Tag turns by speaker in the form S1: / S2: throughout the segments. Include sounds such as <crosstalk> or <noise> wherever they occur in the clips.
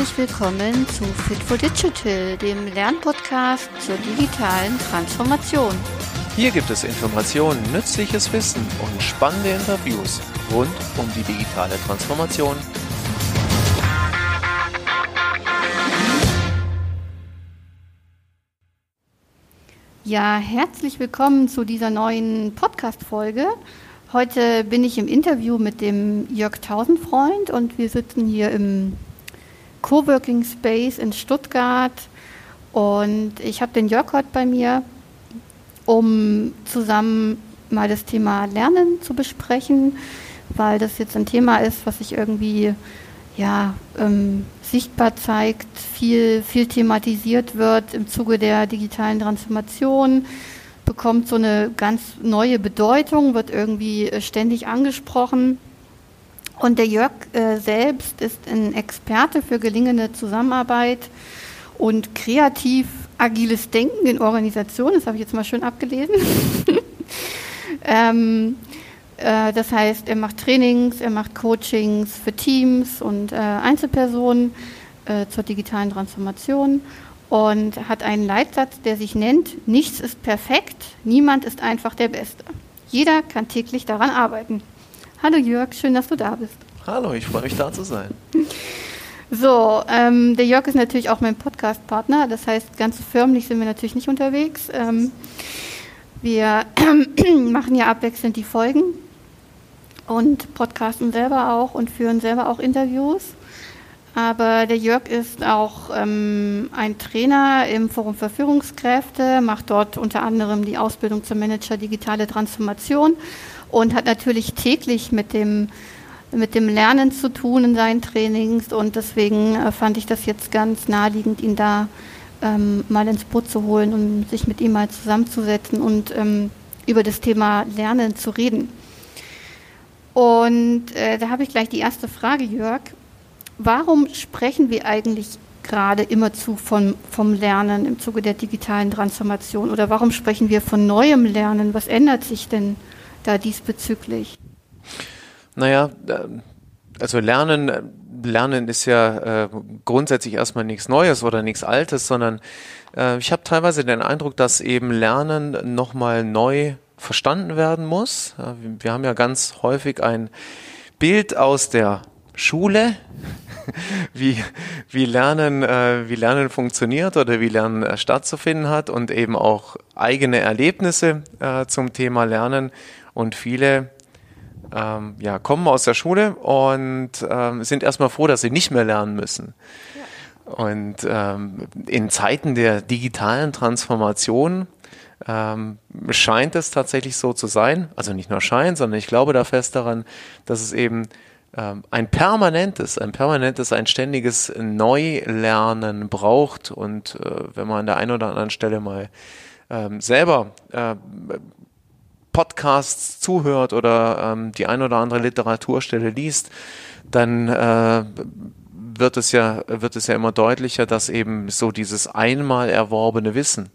S1: herzlich willkommen zu Fit for Digital, dem Lernpodcast zur digitalen Transformation.
S2: Hier gibt es Informationen, nützliches Wissen und spannende Interviews rund um die digitale Transformation.
S1: Ja, herzlich willkommen zu dieser neuen Podcast-Folge. Heute bin ich im Interview mit dem Jörg Tausendfreund und wir sitzen hier im Coworking Space in Stuttgart. Und ich habe den Jörg heute bei mir, um zusammen mal das Thema Lernen zu besprechen, weil das jetzt ein Thema ist, was sich irgendwie ja, ähm, sichtbar zeigt, viel, viel thematisiert wird im Zuge der digitalen Transformation bekommt so eine ganz neue Bedeutung, wird irgendwie äh, ständig angesprochen. Und der Jörg äh, selbst ist ein Experte für gelingende Zusammenarbeit und kreativ agiles Denken in Organisationen. Das habe ich jetzt mal schön abgelesen. <laughs> ähm, äh, das heißt, er macht Trainings, er macht Coachings für Teams und äh, Einzelpersonen äh, zur digitalen Transformation und hat einen Leitsatz, der sich nennt, nichts ist perfekt, niemand ist einfach der Beste. Jeder kann täglich daran arbeiten. Hallo Jörg, schön, dass du da bist.
S2: Hallo, ich freue mich da zu sein. <laughs>
S1: So, ähm, der Jörg ist natürlich auch mein Podcast-Partner, das heißt, ganz förmlich sind wir natürlich nicht unterwegs. Ähm, wir <clears throat> machen ja abwechselnd die Folgen und podcasten selber auch und führen selber auch Interviews. Aber der Jörg ist auch ähm, ein Trainer im Forum für Führungskräfte, macht dort unter anderem die Ausbildung zum Manager digitale Transformation und hat natürlich täglich mit dem, mit dem Lernen zu tun in seinen Trainings. Und deswegen äh, fand ich das jetzt ganz naheliegend, ihn da ähm, mal ins Boot zu holen und sich mit ihm mal zusammenzusetzen und ähm, über das Thema Lernen zu reden. Und äh, da habe ich gleich die erste Frage, Jörg warum sprechen wir eigentlich gerade immerzu von, vom Lernen im Zuge der digitalen Transformation? Oder warum sprechen wir von neuem Lernen? Was ändert sich denn da diesbezüglich?
S2: Naja, also Lernen, Lernen ist ja äh, grundsätzlich erstmal nichts Neues oder nichts Altes, sondern äh, ich habe teilweise den Eindruck, dass eben Lernen nochmal neu verstanden werden muss. wir haben ja ganz häufig ein Bild aus der Schule, <laughs> wie, wie, Lernen, äh, wie Lernen funktioniert oder wie Lernen äh, stattzufinden hat und eben auch eigene Erlebnisse äh, zum Thema Lernen. Und viele ähm, ja, kommen aus der Schule und ähm, sind erstmal froh, dass sie nicht mehr lernen müssen. Und ähm, in Zeiten der digitalen Transformation ähm, scheint es tatsächlich so zu sein, also nicht nur scheint, sondern ich glaube da fest daran, dass es eben ähm, ein permanentes, ein permanentes, ein ständiges Neulernen braucht. Und äh, wenn man an der einen oder anderen Stelle mal ähm, selber äh, Podcasts zuhört oder ähm, die ein oder andere Literaturstelle liest, dann äh, wird es ja wird es ja immer deutlicher, dass eben so dieses einmal erworbene Wissen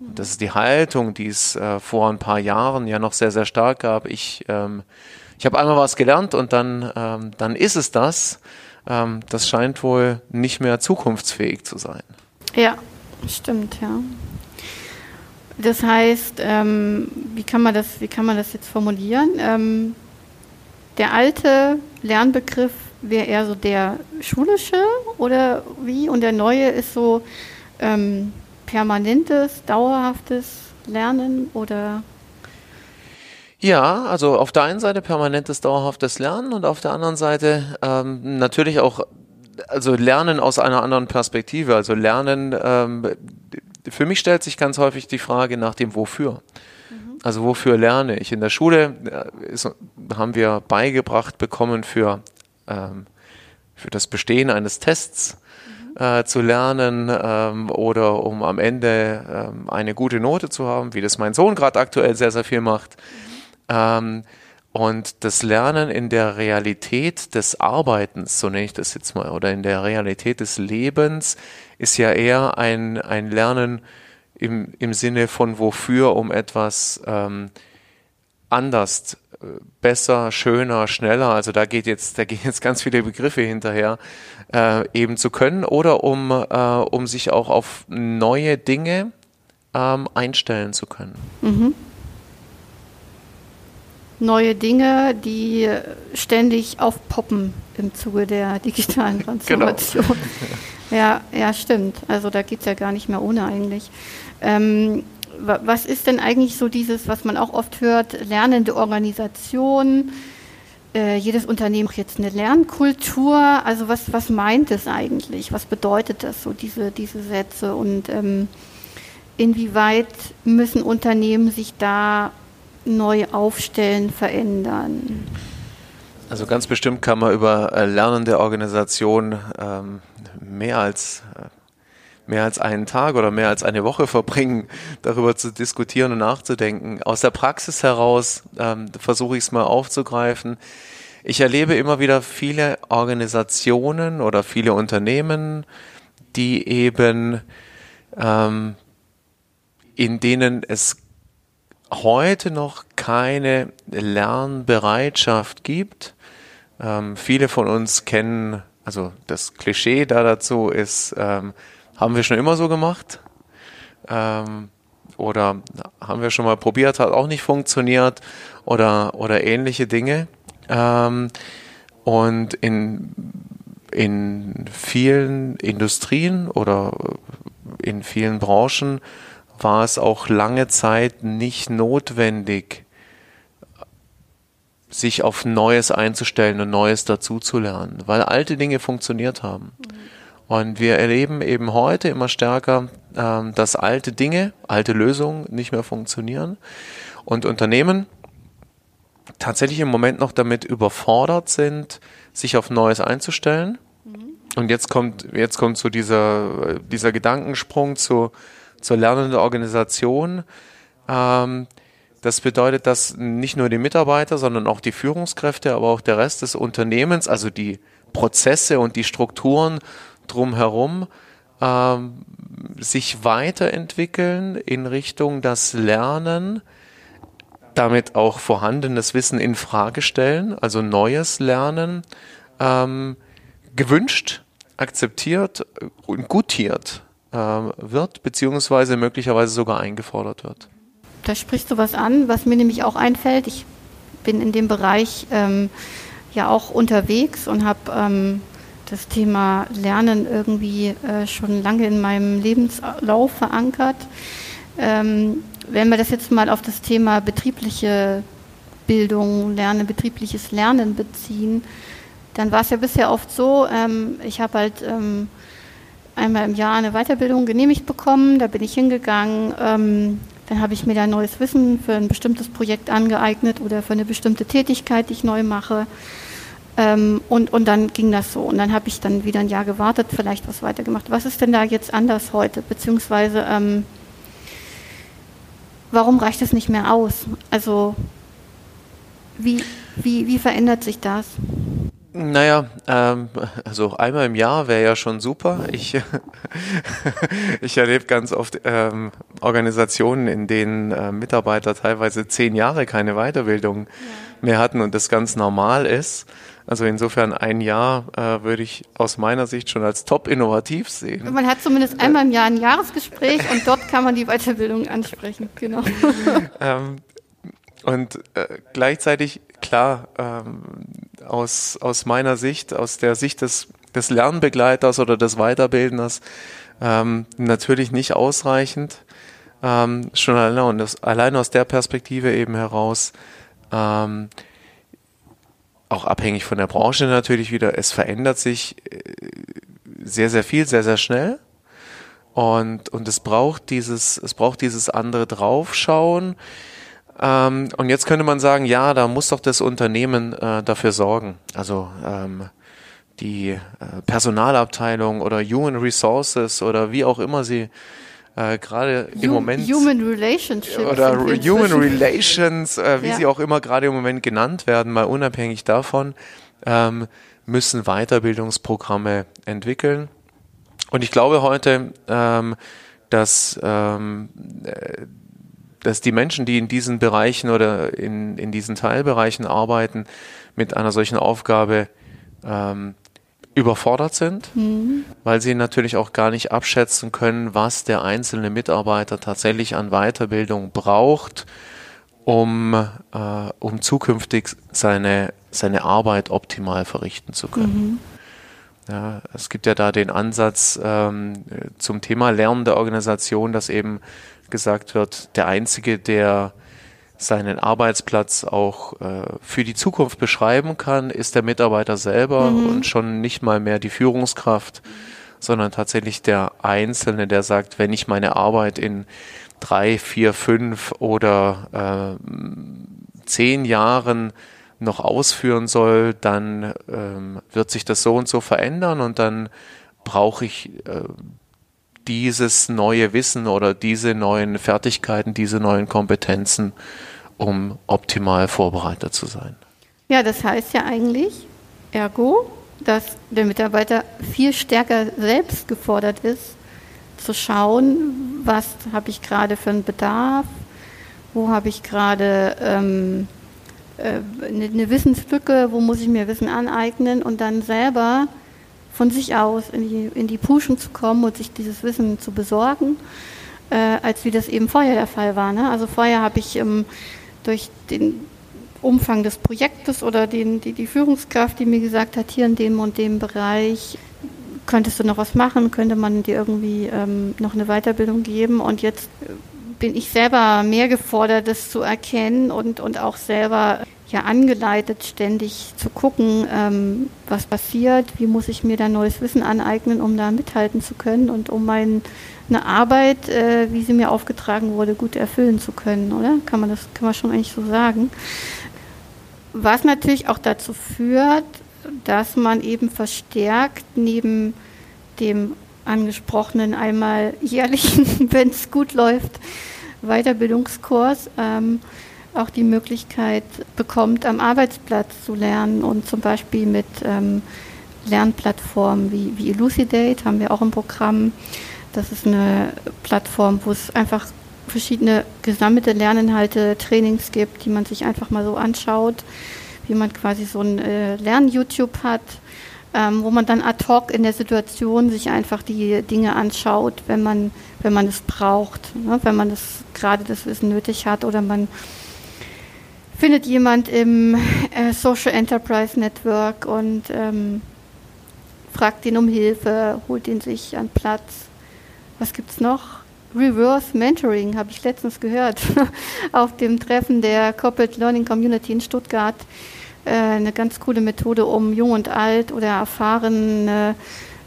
S2: und das ist die Haltung, die es äh, vor ein paar Jahren ja noch sehr sehr stark gab. Ich ähm, ich habe einmal was gelernt und dann, ähm, dann ist es das. Ähm, das scheint wohl nicht mehr zukunftsfähig zu sein.
S1: Ja, stimmt, ja. Das heißt, ähm, wie, kann man das, wie kann man das jetzt formulieren? Ähm, der alte Lernbegriff wäre eher so der schulische oder wie? Und der neue ist so ähm, permanentes, dauerhaftes Lernen oder
S2: ja, also auf der einen Seite permanentes, dauerhaftes Lernen und auf der anderen Seite ähm, natürlich auch, also Lernen aus einer anderen Perspektive. Also Lernen, ähm, für mich stellt sich ganz häufig die Frage nach dem Wofür. Mhm. Also wofür lerne ich? In der Schule äh, ist, haben wir beigebracht bekommen für, ähm, für das Bestehen eines Tests äh, zu lernen ähm, oder um am Ende ähm, eine gute Note zu haben, wie das mein Sohn gerade aktuell sehr, sehr viel macht. Mhm und das Lernen in der Realität des Arbeitens, so nenne ich das jetzt mal, oder in der Realität des Lebens, ist ja eher ein, ein Lernen im, im Sinne von wofür, um etwas ähm, anders, äh, besser, schöner, schneller, also da geht jetzt, da gehen jetzt ganz viele Begriffe hinterher, äh, eben zu können oder um, äh, um sich auch auf neue Dinge ähm, einstellen zu können. Mhm.
S1: Neue Dinge, die ständig aufpoppen im Zuge der <laughs> digitalen genau. Transformation. Genau. ja, ja, stimmt. Also da geht es ja gar nicht mehr ohne eigentlich. Ähm, was ist denn eigentlich so dieses, was man auch oft hört, lernende Organisation? Äh, jedes Unternehmen hat jetzt eine Lernkultur. Also was, was meint es eigentlich? Was bedeutet das so, diese, diese Sätze? Und ähm, inwieweit müssen Unternehmen sich da neu aufstellen, verändern?
S2: Also ganz bestimmt kann man über äh, lernende Organisation ähm, mehr als äh, mehr als einen Tag oder mehr als eine Woche <laughs> verbringen, darüber zu diskutieren und nachzudenken. Aus der Praxis heraus ähm, versuche ich es mal aufzugreifen. Ich erlebe immer wieder viele Organisationen oder viele Unternehmen, die eben ähm, in denen es heute noch keine Lernbereitschaft gibt. Ähm, viele von uns kennen, also das Klischee da dazu ist, ähm, haben wir schon immer so gemacht. Ähm, oder haben wir schon mal probiert, hat auch nicht funktioniert oder, oder ähnliche Dinge. Ähm, und in, in vielen Industrien oder in vielen Branchen war es auch lange Zeit nicht notwendig, sich auf Neues einzustellen und Neues dazuzulernen, weil alte Dinge funktioniert haben. Mhm. Und wir erleben eben heute immer stärker, ähm, dass alte Dinge, alte Lösungen nicht mehr funktionieren und Unternehmen tatsächlich im Moment noch damit überfordert sind, sich auf Neues einzustellen. Mhm. Und jetzt kommt, jetzt kommt so dieser, dieser Gedankensprung zu, zur lernenden Organisation. Ähm, das bedeutet, dass nicht nur die Mitarbeiter, sondern auch die Führungskräfte, aber auch der Rest des Unternehmens, also die Prozesse und die Strukturen drumherum ähm, sich weiterentwickeln in Richtung das Lernen, damit auch vorhandenes Wissen in Frage stellen, also neues Lernen ähm, gewünscht, akzeptiert und gutiert wird, beziehungsweise möglicherweise sogar eingefordert wird.
S1: Da sprichst du was an, was mir nämlich auch einfällt. Ich bin in dem Bereich ähm, ja auch unterwegs und habe ähm, das Thema Lernen irgendwie äh, schon lange in meinem Lebenslauf verankert. Ähm, wenn wir das jetzt mal auf das Thema betriebliche Bildung, Lernen, betriebliches Lernen beziehen, dann war es ja bisher oft so, ähm, ich habe halt ähm, einmal im Jahr eine Weiterbildung genehmigt bekommen, da bin ich hingegangen, ähm, dann habe ich mir da neues Wissen für ein bestimmtes Projekt angeeignet oder für eine bestimmte Tätigkeit, die ich neu mache. Ähm, und, und dann ging das so. Und dann habe ich dann wieder ein Jahr gewartet, vielleicht was weitergemacht. Was ist denn da jetzt anders heute? Beziehungsweise, ähm, warum reicht es nicht mehr aus? Also, wie, wie, wie verändert sich das?
S2: Naja, ähm, also einmal im Jahr wäre ja schon super. Ich, <laughs> ich erlebe ganz oft ähm, Organisationen, in denen äh, Mitarbeiter teilweise zehn Jahre keine Weiterbildung mehr hatten und das ganz normal ist. Also insofern ein Jahr äh, würde ich aus meiner Sicht schon als top innovativ sehen.
S1: Man hat zumindest einmal im Jahr ein Jahresgespräch und dort kann man die Weiterbildung ansprechen, genau. <laughs>
S2: ähm, und äh, gleichzeitig, klar, ähm, aus, aus meiner Sicht, aus der Sicht des, des Lernbegleiters oder des Weiterbildners, ähm, natürlich nicht ausreichend. Ähm, schon allein, allein aus der Perspektive eben heraus, ähm, auch abhängig von der Branche natürlich wieder, es verändert sich äh, sehr, sehr viel, sehr, sehr schnell. Und, und es braucht dieses, es braucht dieses andere Draufschauen. Ähm, und jetzt könnte man sagen, ja, da muss doch das Unternehmen äh, dafür sorgen. Also ähm, die äh, Personalabteilung oder Human Resources oder wie auch immer sie äh, gerade im Moment
S1: Human Relationships
S2: oder Human <laughs> Relations, äh, wie ja. sie auch immer gerade im Moment genannt werden, mal unabhängig davon, ähm, müssen Weiterbildungsprogramme entwickeln. Und ich glaube heute, ähm, dass ähm, dass die Menschen, die in diesen Bereichen oder in, in diesen Teilbereichen arbeiten, mit einer solchen Aufgabe ähm, überfordert sind, mhm. weil sie natürlich auch gar nicht abschätzen können, was der einzelne Mitarbeiter tatsächlich an Weiterbildung braucht, um, äh, um zukünftig seine, seine Arbeit optimal verrichten zu können. Mhm. Ja, es gibt ja da den Ansatz ähm, zum Thema Lernen der Organisation, dass eben gesagt wird, der Einzige, der seinen Arbeitsplatz auch äh, für die Zukunft beschreiben kann, ist der Mitarbeiter selber mhm. und schon nicht mal mehr die Führungskraft, sondern tatsächlich der Einzelne, der sagt, wenn ich meine Arbeit in drei, vier, fünf oder äh, zehn Jahren noch ausführen soll, dann ähm, wird sich das so und so verändern und dann brauche ich äh, dieses neue Wissen oder diese neuen Fertigkeiten, diese neuen Kompetenzen, um optimal vorbereitet zu sein.
S1: Ja, das heißt ja eigentlich, ergo, dass der Mitarbeiter viel stärker selbst gefordert ist, zu schauen, was habe ich gerade für einen Bedarf, wo habe ich gerade ähm, äh, eine Wissenslücke, wo muss ich mir Wissen aneignen und dann selber von sich aus in die, in die Puschen zu kommen und sich dieses Wissen zu besorgen, äh, als wie das eben vorher der Fall war. Ne? Also vorher habe ich ähm, durch den Umfang des Projektes oder den, die, die Führungskraft, die mir gesagt hat, hier in dem und dem Bereich könntest du noch was machen, könnte man dir irgendwie ähm, noch eine Weiterbildung geben und jetzt bin ich selber mehr gefordert, das zu erkennen und, und auch selber ja angeleitet, ständig zu gucken, ähm, was passiert, wie muss ich mir da neues Wissen aneignen, um da mithalten zu können und um meine Arbeit, äh, wie sie mir aufgetragen wurde, gut erfüllen zu können, oder? Kann man das kann man schon eigentlich so sagen. Was natürlich auch dazu führt, dass man eben verstärkt neben dem angesprochenen einmal jährlichen, <laughs> wenn es gut läuft, Weiterbildungskurs ähm, auch die Möglichkeit bekommt, am Arbeitsplatz zu lernen und zum Beispiel mit ähm, Lernplattformen wie, wie Elucidate haben wir auch im Programm. Das ist eine Plattform, wo es einfach verschiedene gesammelte Lerninhalte, Trainings gibt, die man sich einfach mal so anschaut, wie man quasi so ein äh, Lern-YouTube hat, ähm, wo man dann ad hoc in der Situation sich einfach die Dinge anschaut, wenn man, wenn man es braucht, ne? wenn man das gerade das Wissen nötig hat oder man findet jemand im äh, Social Enterprise Network und ähm, fragt ihn um Hilfe, holt ihn sich an Platz. Was gibt es noch? Reverse Mentoring habe ich letztens gehört <laughs> auf dem Treffen der Corporate Learning Community in Stuttgart. Äh, eine ganz coole Methode, um jung und alt oder erfahrene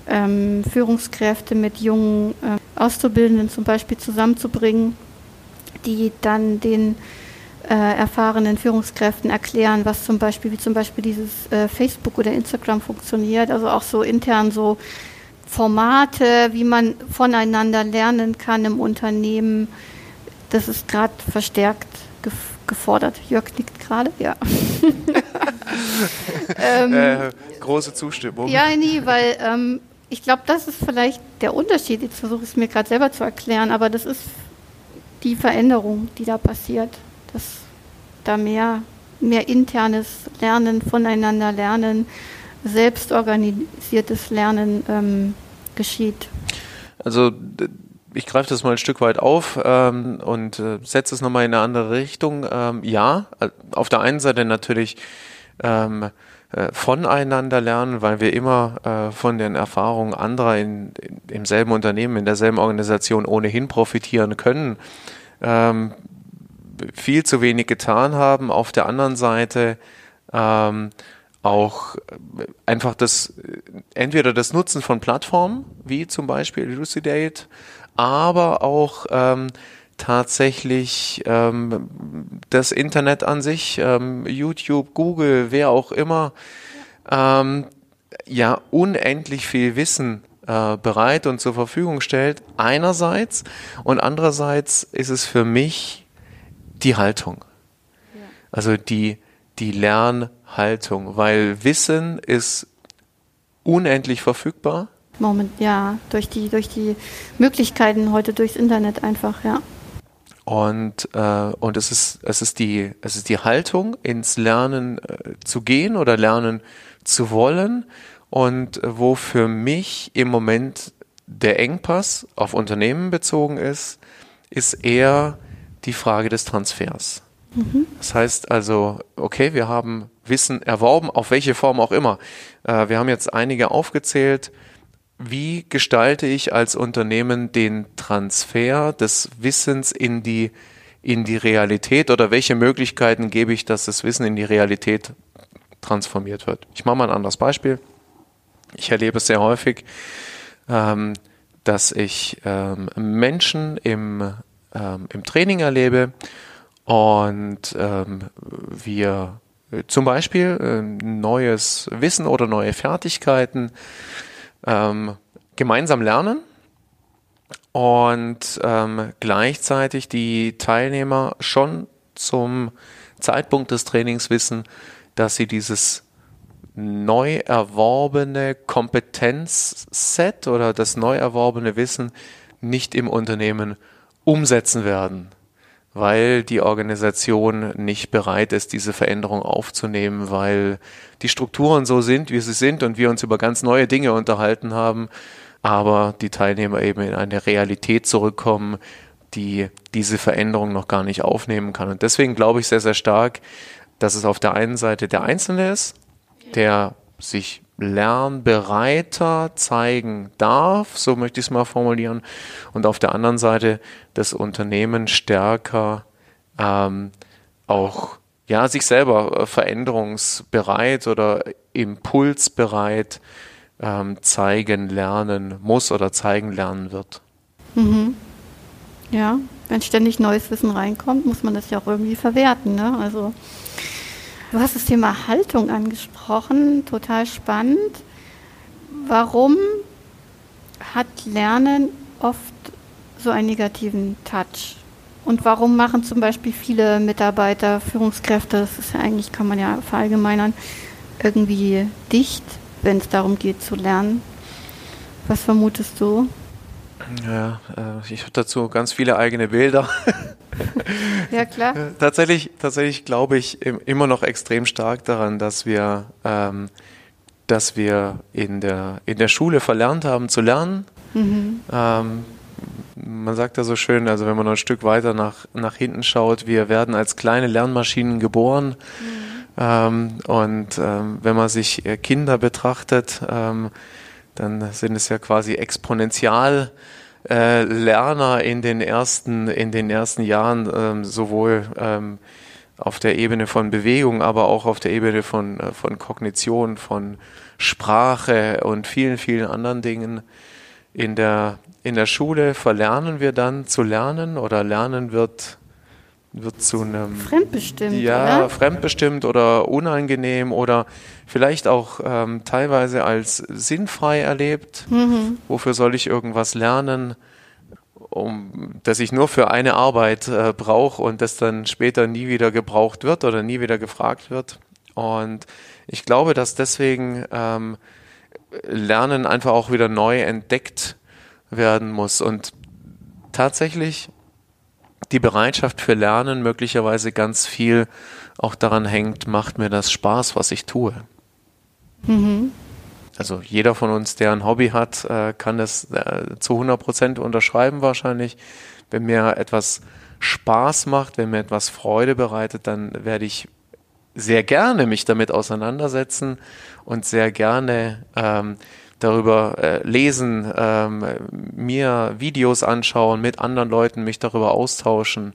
S1: ähm, Führungskräfte mit jungen äh, Auszubildenden zum Beispiel zusammenzubringen, die dann den äh, erfahrenen Führungskräften erklären, was zum Beispiel, wie zum Beispiel dieses äh, Facebook oder Instagram funktioniert, also auch so intern so Formate, wie man voneinander lernen kann im Unternehmen. Das ist gerade verstärkt gef gefordert. Jörg nickt gerade, ja. <laughs>
S2: ähm, äh, große Zustimmung.
S1: Ja, nee, weil ähm, ich glaube, das ist vielleicht der Unterschied. Jetzt versuche ich es mir gerade selber zu erklären, aber das ist die Veränderung, die da passiert dass da mehr, mehr internes Lernen, voneinander lernen, selbstorganisiertes Lernen ähm, geschieht.
S2: Also ich greife das mal ein Stück weit auf ähm, und äh, setze es nochmal in eine andere Richtung. Ähm, ja, auf der einen Seite natürlich ähm, äh, voneinander lernen, weil wir immer äh, von den Erfahrungen anderer in, in, im selben Unternehmen, in derselben Organisation ohnehin profitieren können. Ähm, viel zu wenig getan haben. Auf der anderen Seite ähm, auch einfach das, entweder das Nutzen von Plattformen, wie zum Beispiel Elucidate, aber auch ähm, tatsächlich ähm, das Internet an sich, ähm, YouTube, Google, wer auch immer, ähm, ja unendlich viel Wissen äh, bereit und zur Verfügung stellt, einerseits und andererseits ist es für mich die Haltung. Ja. Also die, die Lernhaltung, weil Wissen ist unendlich verfügbar.
S1: Moment, ja, durch die, durch die Möglichkeiten heute durchs Internet einfach, ja.
S2: Und, äh, und es ist, es ist die, es ist die Haltung, ins Lernen äh, zu gehen oder lernen zu wollen. Und äh, wo für mich im Moment der Engpass auf Unternehmen bezogen ist, ist eher die Frage des Transfers. Mhm. Das heißt also, okay, wir haben Wissen erworben, auf welche Form auch immer. Äh, wir haben jetzt einige aufgezählt. Wie gestalte ich als Unternehmen den Transfer des Wissens in die, in die Realität oder welche Möglichkeiten gebe ich, dass das Wissen in die Realität transformiert wird? Ich mache mal ein anderes Beispiel. Ich erlebe es sehr häufig, ähm, dass ich ähm, Menschen im, ähm, im Training erlebe. Und ähm, wir zum Beispiel äh, neues Wissen oder neue Fertigkeiten ähm, gemeinsam lernen und ähm, gleichzeitig die Teilnehmer schon zum Zeitpunkt des Trainings wissen, dass sie dieses neu erworbene Kompetenzset oder das neu erworbene Wissen nicht im Unternehmen umsetzen werden weil die Organisation nicht bereit ist, diese Veränderung aufzunehmen, weil die Strukturen so sind, wie sie sind und wir uns über ganz neue Dinge unterhalten haben, aber die Teilnehmer eben in eine Realität zurückkommen, die diese Veränderung noch gar nicht aufnehmen kann. Und deswegen glaube ich sehr, sehr stark, dass es auf der einen Seite der Einzelne ist, der sich lernbereiter zeigen darf, so möchte ich es mal formulieren, und auf der anderen Seite das Unternehmen stärker ähm, auch ja sich selber äh, veränderungsbereit oder impulsbereit ähm, zeigen lernen muss oder zeigen lernen wird.
S1: Mhm. Ja, wenn ständig neues Wissen reinkommt, muss man das ja auch irgendwie verwerten. Ne? Also Du hast das Thema Haltung angesprochen, total spannend. Warum hat Lernen oft so einen negativen Touch? Und warum machen zum Beispiel viele Mitarbeiter, Führungskräfte, das ist ja eigentlich, kann man ja verallgemeinern, irgendwie dicht, wenn es darum geht zu lernen? Was vermutest du?
S2: Ja, äh, ich habe dazu ganz viele eigene Bilder. <laughs> <laughs>
S1: ja, klar.
S2: Tatsächlich, tatsächlich glaube ich immer noch extrem stark daran, dass wir, ähm, dass wir in der, in der Schule verlernt haben zu lernen. Mhm. Ähm, man sagt ja so schön, also wenn man noch ein Stück weiter nach, nach hinten schaut, wir werden als kleine Lernmaschinen geboren. Mhm. Ähm, und ähm, wenn man sich äh, Kinder betrachtet, ähm, dann sind es ja quasi exponential äh, Lerner in den ersten, in den ersten Jahren, ähm, sowohl ähm, auf der Ebene von Bewegung, aber auch auf der Ebene von, äh, von Kognition, von Sprache und vielen, vielen anderen Dingen. In der, in der Schule verlernen wir dann zu lernen oder Lernen wird wird zu einem
S1: fremdbestimmt,
S2: ja oder? fremdbestimmt oder unangenehm oder vielleicht auch ähm, teilweise als sinnfrei erlebt. Mhm. Wofür soll ich irgendwas lernen, um dass ich nur für eine Arbeit äh, brauche und das dann später nie wieder gebraucht wird oder nie wieder gefragt wird. Und ich glaube, dass deswegen ähm, Lernen einfach auch wieder neu entdeckt werden muss und tatsächlich die Bereitschaft für Lernen möglicherweise ganz viel auch daran hängt, macht mir das Spaß, was ich tue. Mhm. Also jeder von uns, der ein Hobby hat, äh, kann das äh, zu 100 Prozent unterschreiben wahrscheinlich. Wenn mir etwas Spaß macht, wenn mir etwas Freude bereitet, dann werde ich sehr gerne mich damit auseinandersetzen und sehr gerne ähm, darüber äh, lesen, ähm, mir Videos anschauen, mit anderen Leuten mich darüber austauschen,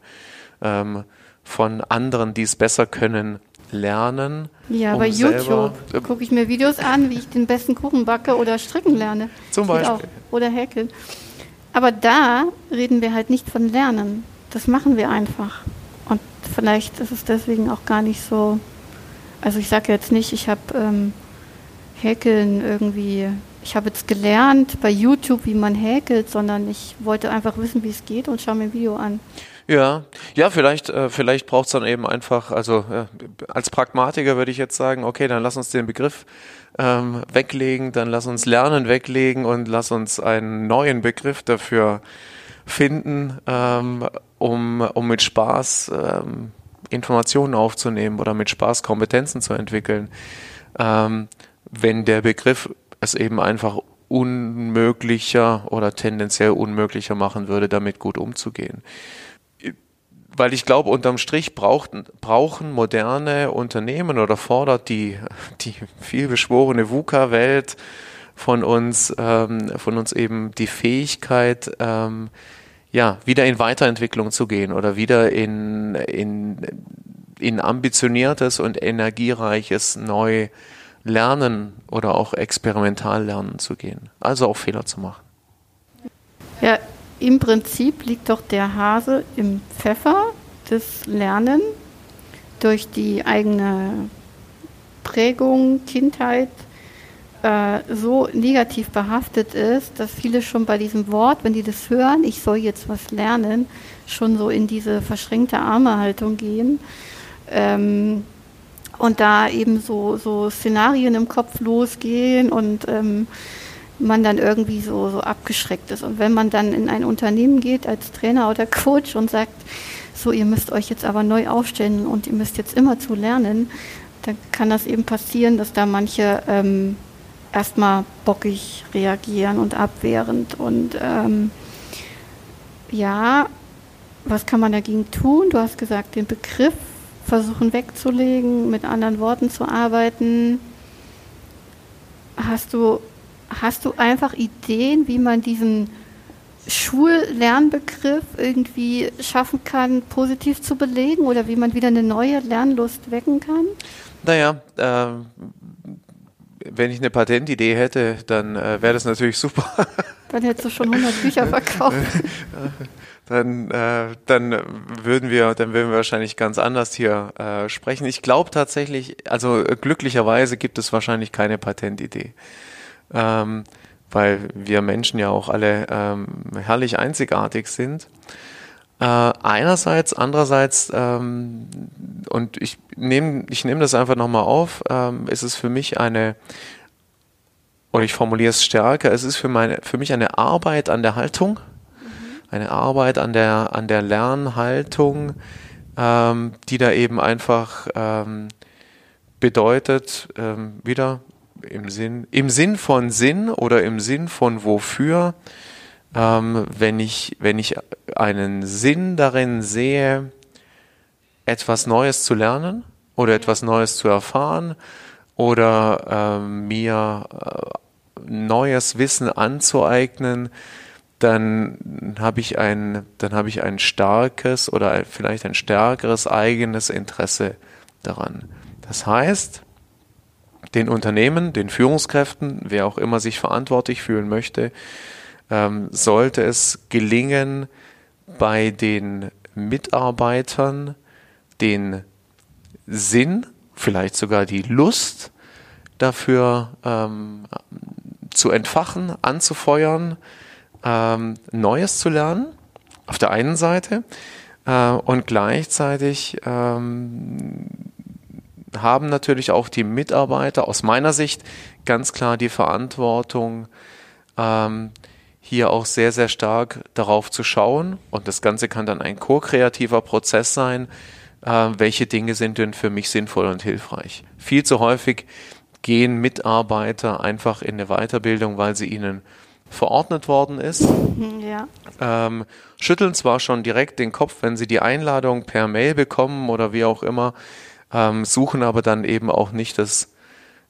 S2: ähm, von anderen, die es besser können, lernen.
S1: Ja, um bei YouTube äh, gucke ich mir Videos an, wie ich den besten Kuchen backe oder stricken lerne.
S2: Zum Beispiel. Auch,
S1: oder häkeln. Aber da reden wir halt nicht von Lernen. Das machen wir einfach. Und vielleicht ist es deswegen auch gar nicht so. Also ich sage jetzt nicht, ich habe ähm, Häkeln irgendwie ich habe jetzt gelernt bei YouTube, wie man häkelt, sondern ich wollte einfach wissen, wie es geht und schaue mir ein Video an.
S2: Ja, ja, vielleicht, äh, vielleicht braucht es dann eben einfach, also äh, als Pragmatiker würde ich jetzt sagen, okay, dann lass uns den Begriff ähm, weglegen, dann lass uns Lernen weglegen und lass uns einen neuen Begriff dafür finden, ähm, um, um mit Spaß ähm, Informationen aufzunehmen oder mit Spaß Kompetenzen zu entwickeln, ähm, wenn der Begriff es eben einfach unmöglicher oder tendenziell unmöglicher machen würde, damit gut umzugehen. Weil ich glaube, unterm Strich braucht, brauchen moderne Unternehmen oder fordert die, die vielbeschworene VUCA-Welt von uns, ähm, von uns eben die Fähigkeit, ähm, ja, wieder in Weiterentwicklung zu gehen oder wieder in, in, in ambitioniertes und energiereiches neu lernen oder auch experimental lernen zu gehen. Also auch Fehler zu machen.
S1: Ja, im Prinzip liegt doch der Hase im Pfeffer des Lernen durch die eigene Prägung, Kindheit äh, so negativ behaftet ist, dass viele schon bei diesem Wort, wenn die das hören, ich soll jetzt was lernen, schon so in diese verschränkte Armehaltung gehen. Ähm, und da eben so, so Szenarien im Kopf losgehen und ähm, man dann irgendwie so, so abgeschreckt ist. Und wenn man dann in ein Unternehmen geht als Trainer oder Coach und sagt, so, ihr müsst euch jetzt aber neu aufstellen und ihr müsst jetzt immer zu lernen, dann kann das eben passieren, dass da manche ähm, erstmal bockig reagieren und abwehrend. Und ähm, ja, was kann man dagegen tun? Du hast gesagt, den Begriff versuchen wegzulegen, mit anderen Worten zu arbeiten. Hast du, hast du einfach Ideen, wie man diesen Schullernbegriff irgendwie schaffen kann, positiv zu belegen oder wie man wieder eine neue Lernlust wecken kann?
S2: Naja, äh, wenn ich eine Patentidee hätte, dann äh, wäre das natürlich super. <laughs>
S1: Dann hättest du schon 100 Bücher verkauft. <laughs>
S2: dann, äh, dann würden wir, dann würden wir wahrscheinlich ganz anders hier äh, sprechen. Ich glaube tatsächlich, also äh, glücklicherweise gibt es wahrscheinlich keine Patentidee. Ähm, weil wir Menschen ja auch alle ähm, herrlich einzigartig sind. Äh, einerseits, andererseits, ähm, und ich nehme ich nehm das einfach nochmal auf, ähm, ist es für mich eine, oder ich formuliere es stärker, es ist für, meine, für mich eine Arbeit an der Haltung, eine Arbeit an der, an der Lernhaltung, ähm, die da eben einfach ähm, bedeutet, ähm, wieder im Sinn, im Sinn von Sinn oder im Sinn von wofür, ähm, wenn ich, wenn ich einen Sinn darin sehe, etwas Neues zu lernen oder etwas Neues zu erfahren oder ähm, mir äh, neues Wissen anzueignen, dann habe ich ein, dann habe ich ein starkes oder vielleicht ein stärkeres eigenes Interesse daran. Das heißt, den Unternehmen, den Führungskräften, wer auch immer sich verantwortlich fühlen möchte, ähm, sollte es gelingen, bei den Mitarbeitern den Sinn, vielleicht sogar die Lust dafür ähm, zu entfachen, anzufeuern, ähm, Neues zu lernen, auf der einen Seite, äh, und gleichzeitig ähm, haben natürlich auch die Mitarbeiter aus meiner Sicht ganz klar die Verantwortung, ähm, hier auch sehr, sehr stark darauf zu schauen. Und das Ganze kann dann ein ko-kreativer Prozess sein. Äh, welche Dinge sind denn für mich sinnvoll und hilfreich? Viel zu häufig gehen Mitarbeiter einfach in eine Weiterbildung, weil sie ihnen verordnet worden ist. Mhm, ja. Ähm, schütteln zwar schon direkt den Kopf, wenn sie die Einladung per Mail bekommen oder wie auch immer, ähm, suchen aber dann eben auch nicht das,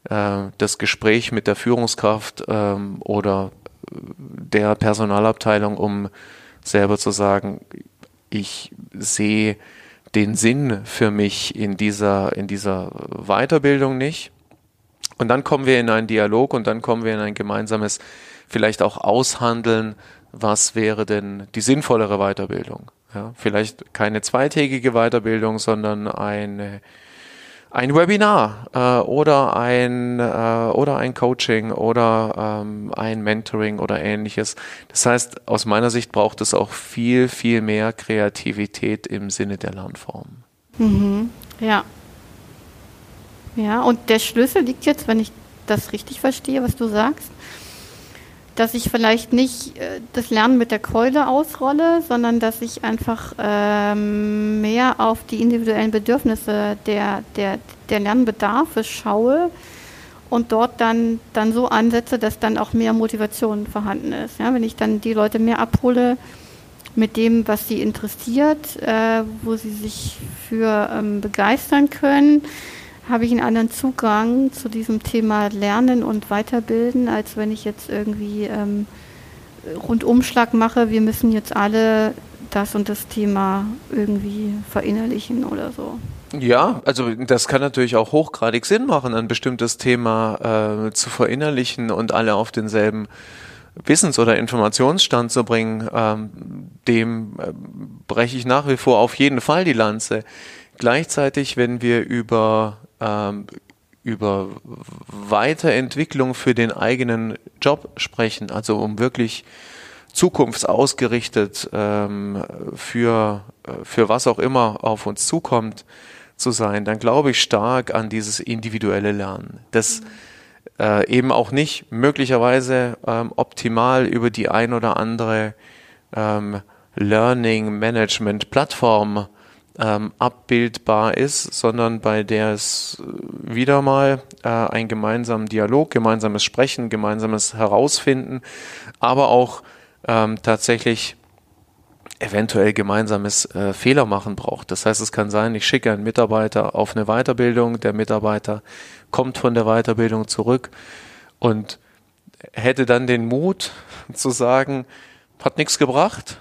S2: äh, das Gespräch mit der Führungskraft ähm, oder der Personalabteilung, um selber zu sagen, ich sehe den Sinn für mich in dieser, in dieser Weiterbildung nicht. Und dann kommen wir in einen Dialog und dann kommen wir in ein gemeinsames, vielleicht auch Aushandeln, was wäre denn die sinnvollere Weiterbildung. Ja, vielleicht keine zweitägige Weiterbildung, sondern eine ein Webinar äh, oder ein äh, oder ein Coaching oder ähm, ein Mentoring oder ähnliches. Das heißt, aus meiner Sicht braucht es auch viel viel mehr Kreativität im Sinne der Lernform.
S1: Mhm. Ja. Ja, und der Schlüssel liegt jetzt, wenn ich das richtig verstehe, was du sagst, dass ich vielleicht nicht äh, das Lernen mit der Keule ausrolle, sondern dass ich einfach ähm, mehr auf die individuellen Bedürfnisse der, der, der Lernbedarfe schaue und dort dann, dann so ansetze, dass dann auch mehr Motivation vorhanden ist. Ja, wenn ich dann die Leute mehr abhole mit dem, was sie interessiert, äh, wo sie sich für ähm, begeistern können, habe ich einen anderen Zugang zu diesem Thema Lernen und Weiterbilden, als wenn ich jetzt irgendwie ähm, Rundumschlag mache, wir müssen jetzt alle das und das Thema irgendwie verinnerlichen oder so.
S2: Ja, also das kann natürlich auch hochgradig Sinn machen, ein bestimmtes Thema äh, zu verinnerlichen und alle auf denselben Wissens- oder Informationsstand zu bringen. Ähm, dem äh, breche ich nach wie vor auf jeden Fall die Lanze. Gleichzeitig, wenn wir über ähm, über Weiterentwicklung für den eigenen Job sprechen, also um wirklich zukunftsausgerichtet ähm, für, äh, für was auch immer auf uns zukommt zu sein, dann glaube ich stark an dieses individuelle Lernen. Das äh, eben auch nicht möglicherweise ähm, optimal über die ein oder andere ähm, Learning Management Plattform ähm, abbildbar ist, sondern bei der es äh, wieder mal äh, einen gemeinsamen Dialog, gemeinsames Sprechen, gemeinsames Herausfinden, aber auch ähm, tatsächlich eventuell gemeinsames äh, Fehler machen braucht. Das heißt, es kann sein, ich schicke einen Mitarbeiter auf eine Weiterbildung, der Mitarbeiter kommt von der Weiterbildung zurück und hätte dann den Mut zu sagen, hat nichts gebracht,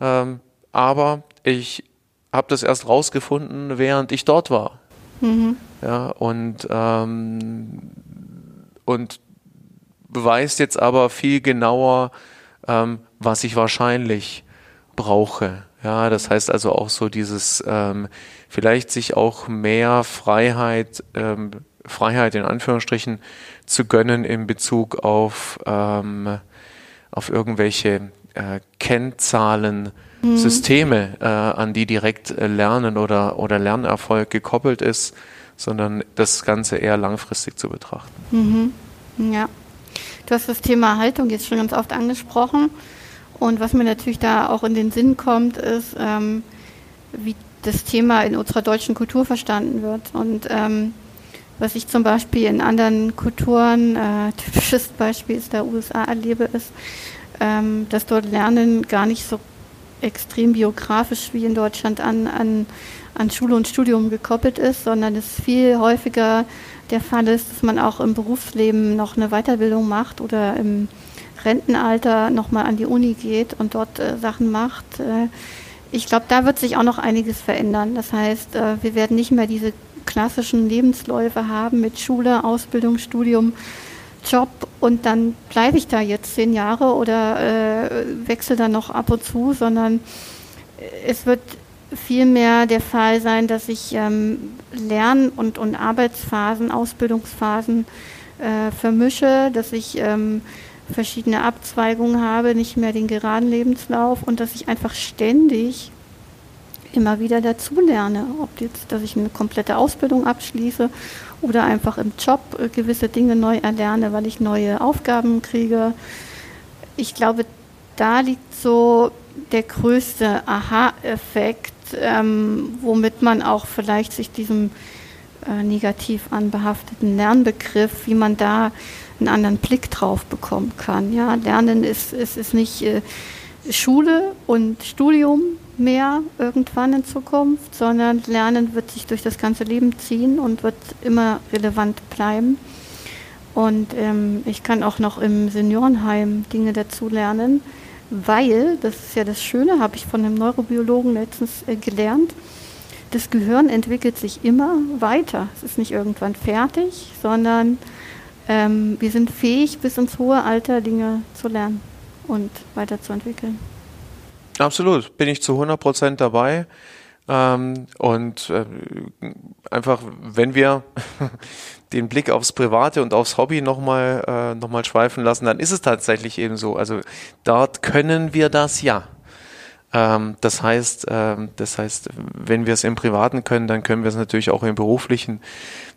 S2: ähm, aber ich habe das erst rausgefunden, während ich dort war. Mhm. Ja, und, ähm, und beweist jetzt aber viel genauer, ähm, was ich wahrscheinlich brauche. Ja, das heißt also auch so dieses, ähm, vielleicht sich auch mehr Freiheit, ähm, Freiheit in Anführungsstrichen zu gönnen in Bezug auf, ähm, auf irgendwelche äh, Kennzahlen, mhm. Systeme, äh, an die direkt äh, Lernen oder, oder Lernerfolg gekoppelt ist, sondern das Ganze eher langfristig zu betrachten.
S1: Mhm. Ja. Du hast das Thema Haltung jetzt schon ganz oft angesprochen. Und was mir natürlich da auch in den Sinn kommt, ist, ähm, wie das Thema in unserer deutschen Kultur verstanden wird. Und ähm, was ich zum Beispiel in anderen Kulturen, äh, <laughs> typisches Beispiel ist der USA erlebe, ist, ähm, dass dort Lernen gar nicht so extrem biografisch wie in Deutschland an, an, an Schule und Studium gekoppelt ist, sondern es viel häufiger der Fall ist, dass man auch im Berufsleben noch eine Weiterbildung macht oder im Rentenalter nochmal an die Uni geht und dort äh, Sachen macht. Äh, ich glaube, da wird sich auch noch einiges verändern. Das heißt, äh, wir werden nicht mehr diese klassischen Lebensläufe haben mit Schule, Ausbildung, Studium, Job und dann bleibe ich da jetzt zehn Jahre oder äh, wechsle dann noch ab und zu, sondern es wird vielmehr der Fall sein, dass ich ähm, Lern- und, und Arbeitsphasen, Ausbildungsphasen äh, vermische, dass ich ähm, verschiedene Abzweigungen habe, nicht mehr den geraden Lebenslauf und dass ich einfach ständig immer wieder dazulerne. Ob jetzt, dass ich eine komplette Ausbildung abschließe oder einfach im Job äh, gewisse Dinge neu erlerne, weil ich neue Aufgaben kriege. Ich glaube, da liegt so der größte Aha-Effekt, ähm, womit man auch vielleicht sich diesem äh, negativ anbehafteten Lernbegriff, wie man da einen anderen Blick drauf bekommen kann. Ja, Lernen ist, ist, ist nicht äh, Schule und Studium, mehr irgendwann in Zukunft, sondern Lernen wird sich durch das ganze Leben ziehen und wird immer relevant bleiben. Und ähm, ich kann auch noch im Seniorenheim Dinge dazu lernen, weil, das ist ja das Schöne, habe ich von einem Neurobiologen letztens äh, gelernt, das Gehirn entwickelt sich immer weiter. Es ist nicht irgendwann fertig, sondern ähm, wir sind fähig, bis ins hohe Alter Dinge zu lernen und weiterzuentwickeln.
S2: Absolut, bin ich zu 100 Prozent dabei. Ähm, und äh, einfach, wenn wir <laughs> den Blick aufs Private und aufs Hobby nochmal äh, noch schweifen lassen, dann ist es tatsächlich eben so. Also dort können wir das ja. Ähm, das heißt, ähm, das heißt, wenn wir es im Privaten können, dann können wir es natürlich auch im Beruflichen.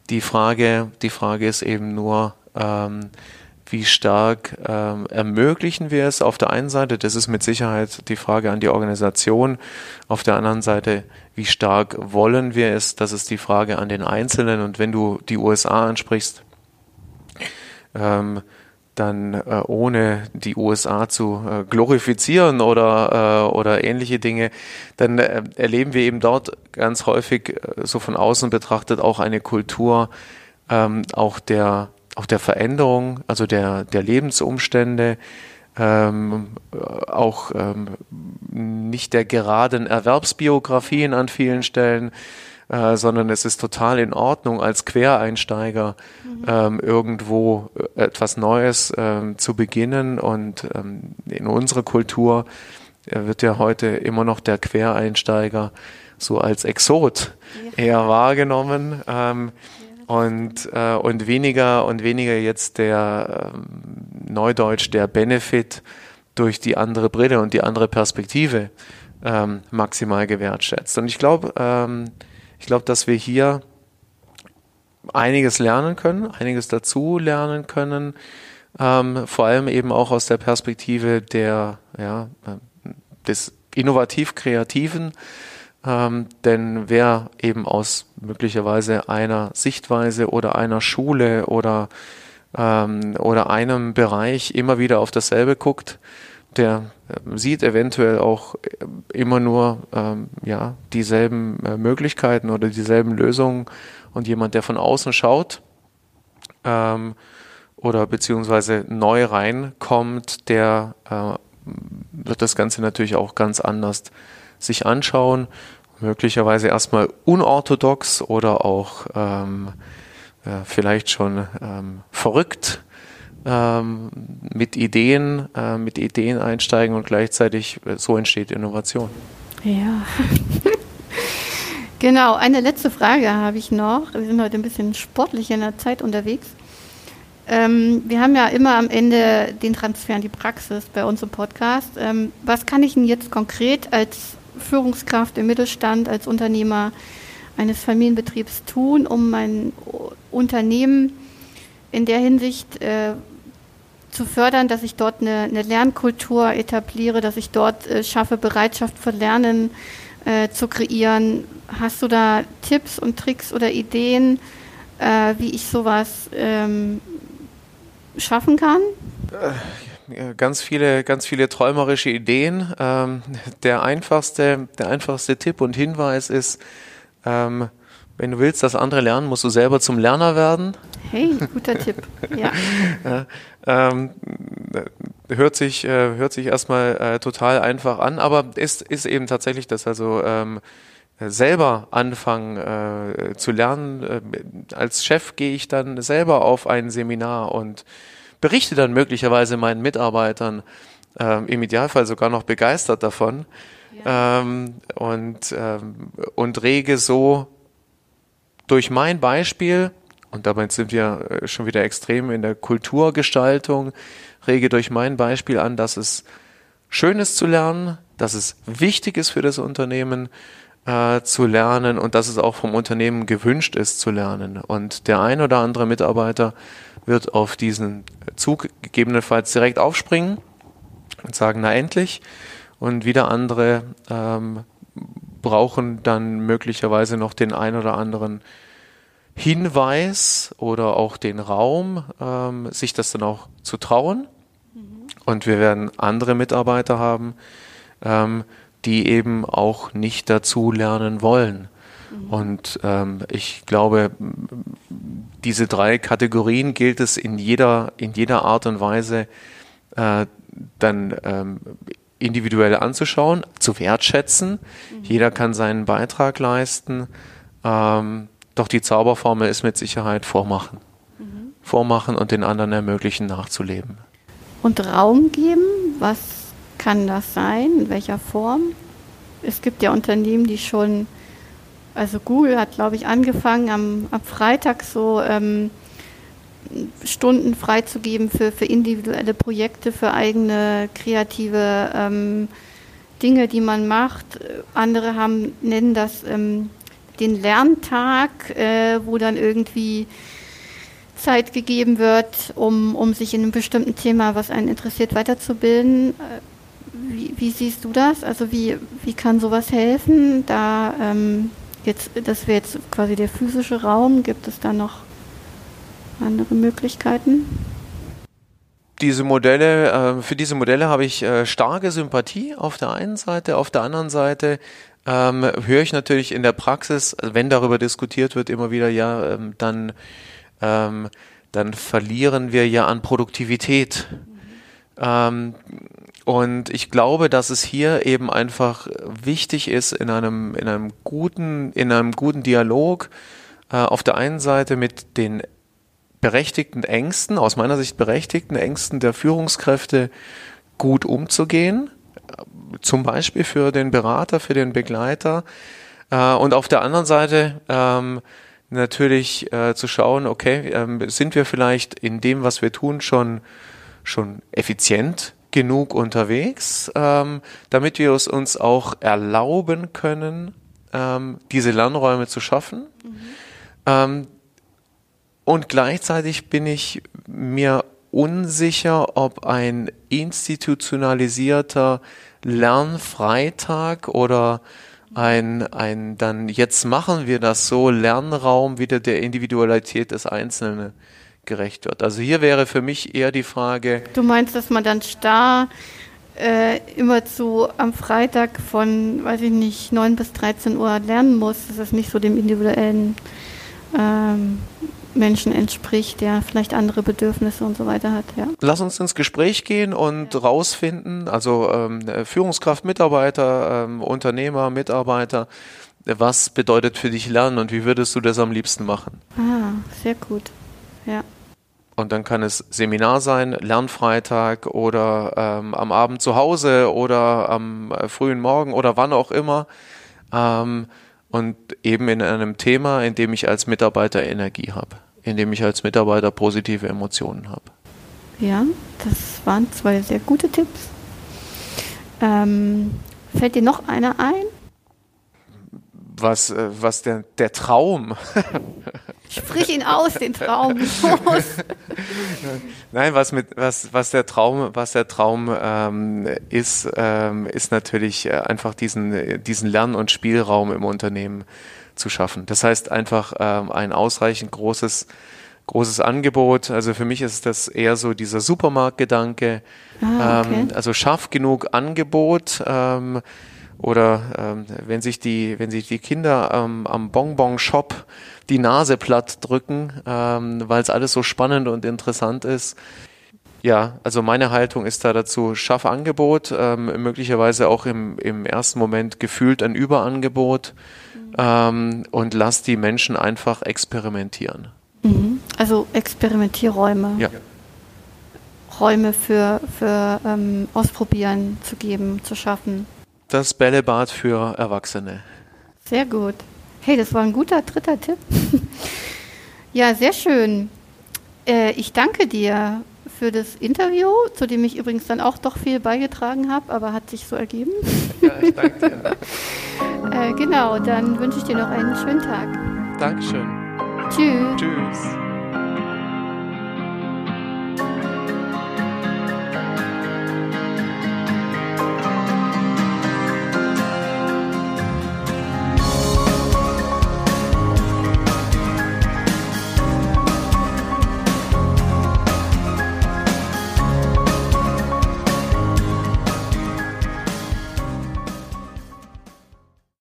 S2: Die Frage, die Frage ist eben nur, ähm, wie stark ähm, ermöglichen wir es? Auf der einen Seite, das ist mit Sicherheit die Frage an die Organisation, auf der anderen Seite, wie stark wollen wir es, das ist die Frage an den Einzelnen. Und wenn du die USA ansprichst, ähm, dann äh, ohne die USA zu äh, glorifizieren oder, äh, oder ähnliche Dinge, dann äh, erleben wir eben dort ganz häufig äh, so von außen betrachtet auch eine Kultur ähm, auch der auch der Veränderung, also der der Lebensumstände, ähm, auch ähm, nicht der geraden Erwerbsbiografien an vielen Stellen, äh, sondern es ist total in Ordnung, als Quereinsteiger mhm. ähm, irgendwo äh, etwas Neues ähm, zu beginnen. Und ähm, in unserer Kultur äh, wird ja heute immer noch der Quereinsteiger so als Exot ja. eher wahrgenommen. Ähm, und, äh, und weniger und weniger jetzt der ähm, Neudeutsch, der Benefit durch die andere Brille und die andere Perspektive ähm, maximal gewertschätzt. Und ich glaube, ähm, ich glaube, dass wir hier einiges lernen können, einiges dazu lernen können, ähm, vor allem eben auch aus der Perspektive der, ja, des innovativ-kreativen, ähm, denn wer eben aus möglicherweise einer Sichtweise oder einer Schule oder, ähm, oder einem Bereich immer wieder auf dasselbe guckt, der äh, sieht eventuell auch äh, immer nur ähm, ja, dieselben äh, Möglichkeiten oder dieselben Lösungen und jemand, der von außen schaut ähm, oder beziehungsweise neu reinkommt, der äh, wird das Ganze natürlich auch ganz anders sich anschauen, möglicherweise erstmal unorthodox oder auch ähm, ja, vielleicht schon ähm, verrückt ähm, mit Ideen, äh, mit Ideen einsteigen und gleichzeitig äh, so entsteht Innovation.
S1: Ja. <laughs> genau, eine letzte Frage habe ich noch. Wir sind heute ein bisschen sportlich in der Zeit unterwegs. Ähm, wir haben ja immer am Ende den Transfer in die Praxis bei uns im Podcast. Ähm, was kann ich denn jetzt konkret als Führungskraft im Mittelstand, als Unternehmer eines Familienbetriebs tun, um mein Unternehmen in der Hinsicht äh, zu fördern, dass ich dort eine, eine Lernkultur etabliere, dass ich dort äh, schaffe, Bereitschaft für Lernen äh, zu kreieren. Hast du da Tipps und Tricks oder Ideen, äh, wie ich sowas ähm, schaffen kann?
S2: Ganz viele, ganz viele träumerische Ideen. Ähm, der einfachste, der einfachste Tipp und Hinweis ist, ähm, wenn du willst, dass andere lernen, musst du selber zum Lerner werden.
S1: Hey, guter <laughs> Tipp. Ja.
S2: ja ähm, hört sich, äh, hört sich erstmal äh, total einfach an, aber ist, ist eben tatsächlich das also ähm, selber anfangen äh, zu lernen. Äh, als Chef gehe ich dann selber auf ein Seminar und berichte dann möglicherweise meinen Mitarbeitern, äh, im Idealfall sogar noch begeistert davon. Ja. Ähm, und, ähm, und rege so durch mein Beispiel, und damit sind wir äh, schon wieder extrem in der Kulturgestaltung, rege durch mein Beispiel an, dass es schön ist zu lernen, dass es wichtig ist für das Unternehmen äh, zu lernen und dass es auch vom Unternehmen gewünscht ist zu lernen. Und der ein oder andere Mitarbeiter wird auf diesen Zug gegebenenfalls direkt aufspringen und sagen, na endlich. Und wieder andere ähm, brauchen dann möglicherweise noch den ein oder anderen Hinweis oder auch den Raum, ähm, sich das dann auch zu trauen. Mhm. Und wir werden andere Mitarbeiter haben, ähm, die eben auch nicht dazu lernen wollen. Mhm. Und ähm, ich glaube, diese drei Kategorien gilt es in jeder, in jeder Art und Weise äh, dann ähm, individuell anzuschauen, zu wertschätzen. Mhm. Jeder kann seinen Beitrag leisten. Ähm, doch die Zauberformel ist mit Sicherheit vormachen. Mhm. Vormachen und den anderen ermöglichen, nachzuleben.
S1: Und Raum geben, was kann das sein? In welcher Form? Es gibt ja Unternehmen, die schon, also Google hat, glaube ich, angefangen, am, am Freitag so ähm, Stunden freizugeben für, für individuelle Projekte, für eigene kreative ähm, Dinge, die man macht. Andere haben, nennen das ähm, den Lerntag, äh, wo dann irgendwie Zeit gegeben wird, um, um sich in einem bestimmten Thema, was einen interessiert, weiterzubilden. Äh, wie, wie siehst du das? Also wie, wie kann sowas helfen? Da ähm, jetzt, das wäre jetzt quasi der physische Raum. Gibt es da noch andere Möglichkeiten?
S2: Diese Modelle, äh, für diese Modelle habe ich äh, starke Sympathie auf der einen Seite, auf der anderen Seite ähm, höre ich natürlich in der Praxis, wenn darüber diskutiert wird, immer wieder, ja, ähm, dann, ähm, dann verlieren wir ja an Produktivität. Mhm. und ich glaube, dass es hier eben einfach wichtig ist, in einem, in einem guten, in einem guten Dialog äh, auf der einen Seite mit den berechtigten Ängsten, aus meiner Sicht berechtigten Ängsten der Führungskräfte gut umzugehen, zum Beispiel für den Berater, für den Begleiter. Äh, und auf der anderen Seite ähm, natürlich äh, zu schauen, okay, ähm, sind wir vielleicht in dem, was wir tun, schon, schon effizient genug unterwegs, ähm, damit wir es uns auch erlauben können, ähm, diese Lernräume zu schaffen. Mhm. Ähm, und gleichzeitig bin ich mir unsicher, ob ein institutionalisierter Lernfreitag oder ein, ein dann jetzt machen wir das so Lernraum wieder der Individualität des Einzelnen gerecht wird. Also hier wäre für mich eher die Frage.
S1: Du meinst, dass man dann starr äh, immer zu am Freitag von, weiß ich nicht, 9 bis 13 Uhr lernen muss, dass das nicht so dem individuellen ähm, Menschen entspricht, der vielleicht andere Bedürfnisse und so weiter hat. Ja.
S2: Lass uns ins Gespräch gehen und ja. rausfinden, also ähm, Führungskraft, Mitarbeiter, ähm, Unternehmer, Mitarbeiter, was bedeutet für dich Lernen und wie würdest du das am liebsten machen?
S1: Ah, sehr gut. Ja.
S2: Und dann kann es Seminar sein, Lernfreitag oder ähm, am Abend zu Hause oder am äh, frühen Morgen oder wann auch immer. Ähm, und eben in einem Thema, in dem ich als Mitarbeiter Energie habe in dem ich als Mitarbeiter positive Emotionen habe.
S1: Ja, das waren zwei sehr gute Tipps. Ähm, fällt dir noch einer ein?
S2: Was, äh, was der, der Traum. <laughs>
S1: Sprich ihn aus, den Traum.
S2: Nein, was mit was was der Traum was der Traum ähm, ist ähm, ist natürlich äh, einfach diesen diesen Lern- und Spielraum im Unternehmen zu schaffen. Das heißt einfach ähm, ein ausreichend großes großes Angebot. Also für mich ist das eher so dieser Supermarktgedanke. Ah, okay. ähm, also schaff genug Angebot. Ähm, oder ähm, wenn sich die, wenn sich die Kinder am Bonbon-Shop die Nase platt drücken, ähm, weil es alles so spannend und interessant ist. Ja, also meine Haltung ist da dazu, schaff Angebot, ähm, möglicherweise auch im, im ersten Moment gefühlt ein Überangebot ähm, und lass die Menschen einfach experimentieren.
S1: Mhm. Also Experimentierräume. Ja. Räume für, für ähm, Ausprobieren zu geben, zu schaffen.
S2: Das Bällebad für Erwachsene.
S1: Sehr gut. Hey, das war ein guter dritter Tipp. <laughs> ja, sehr schön. Äh, ich danke dir für das Interview, zu dem ich übrigens dann auch doch viel beigetragen habe, aber hat sich so ergeben. Ja, ich danke dir. <laughs> äh, genau, dann wünsche ich dir noch einen schönen Tag.
S2: Dankeschön.
S1: Tschüss.
S2: Tschüss.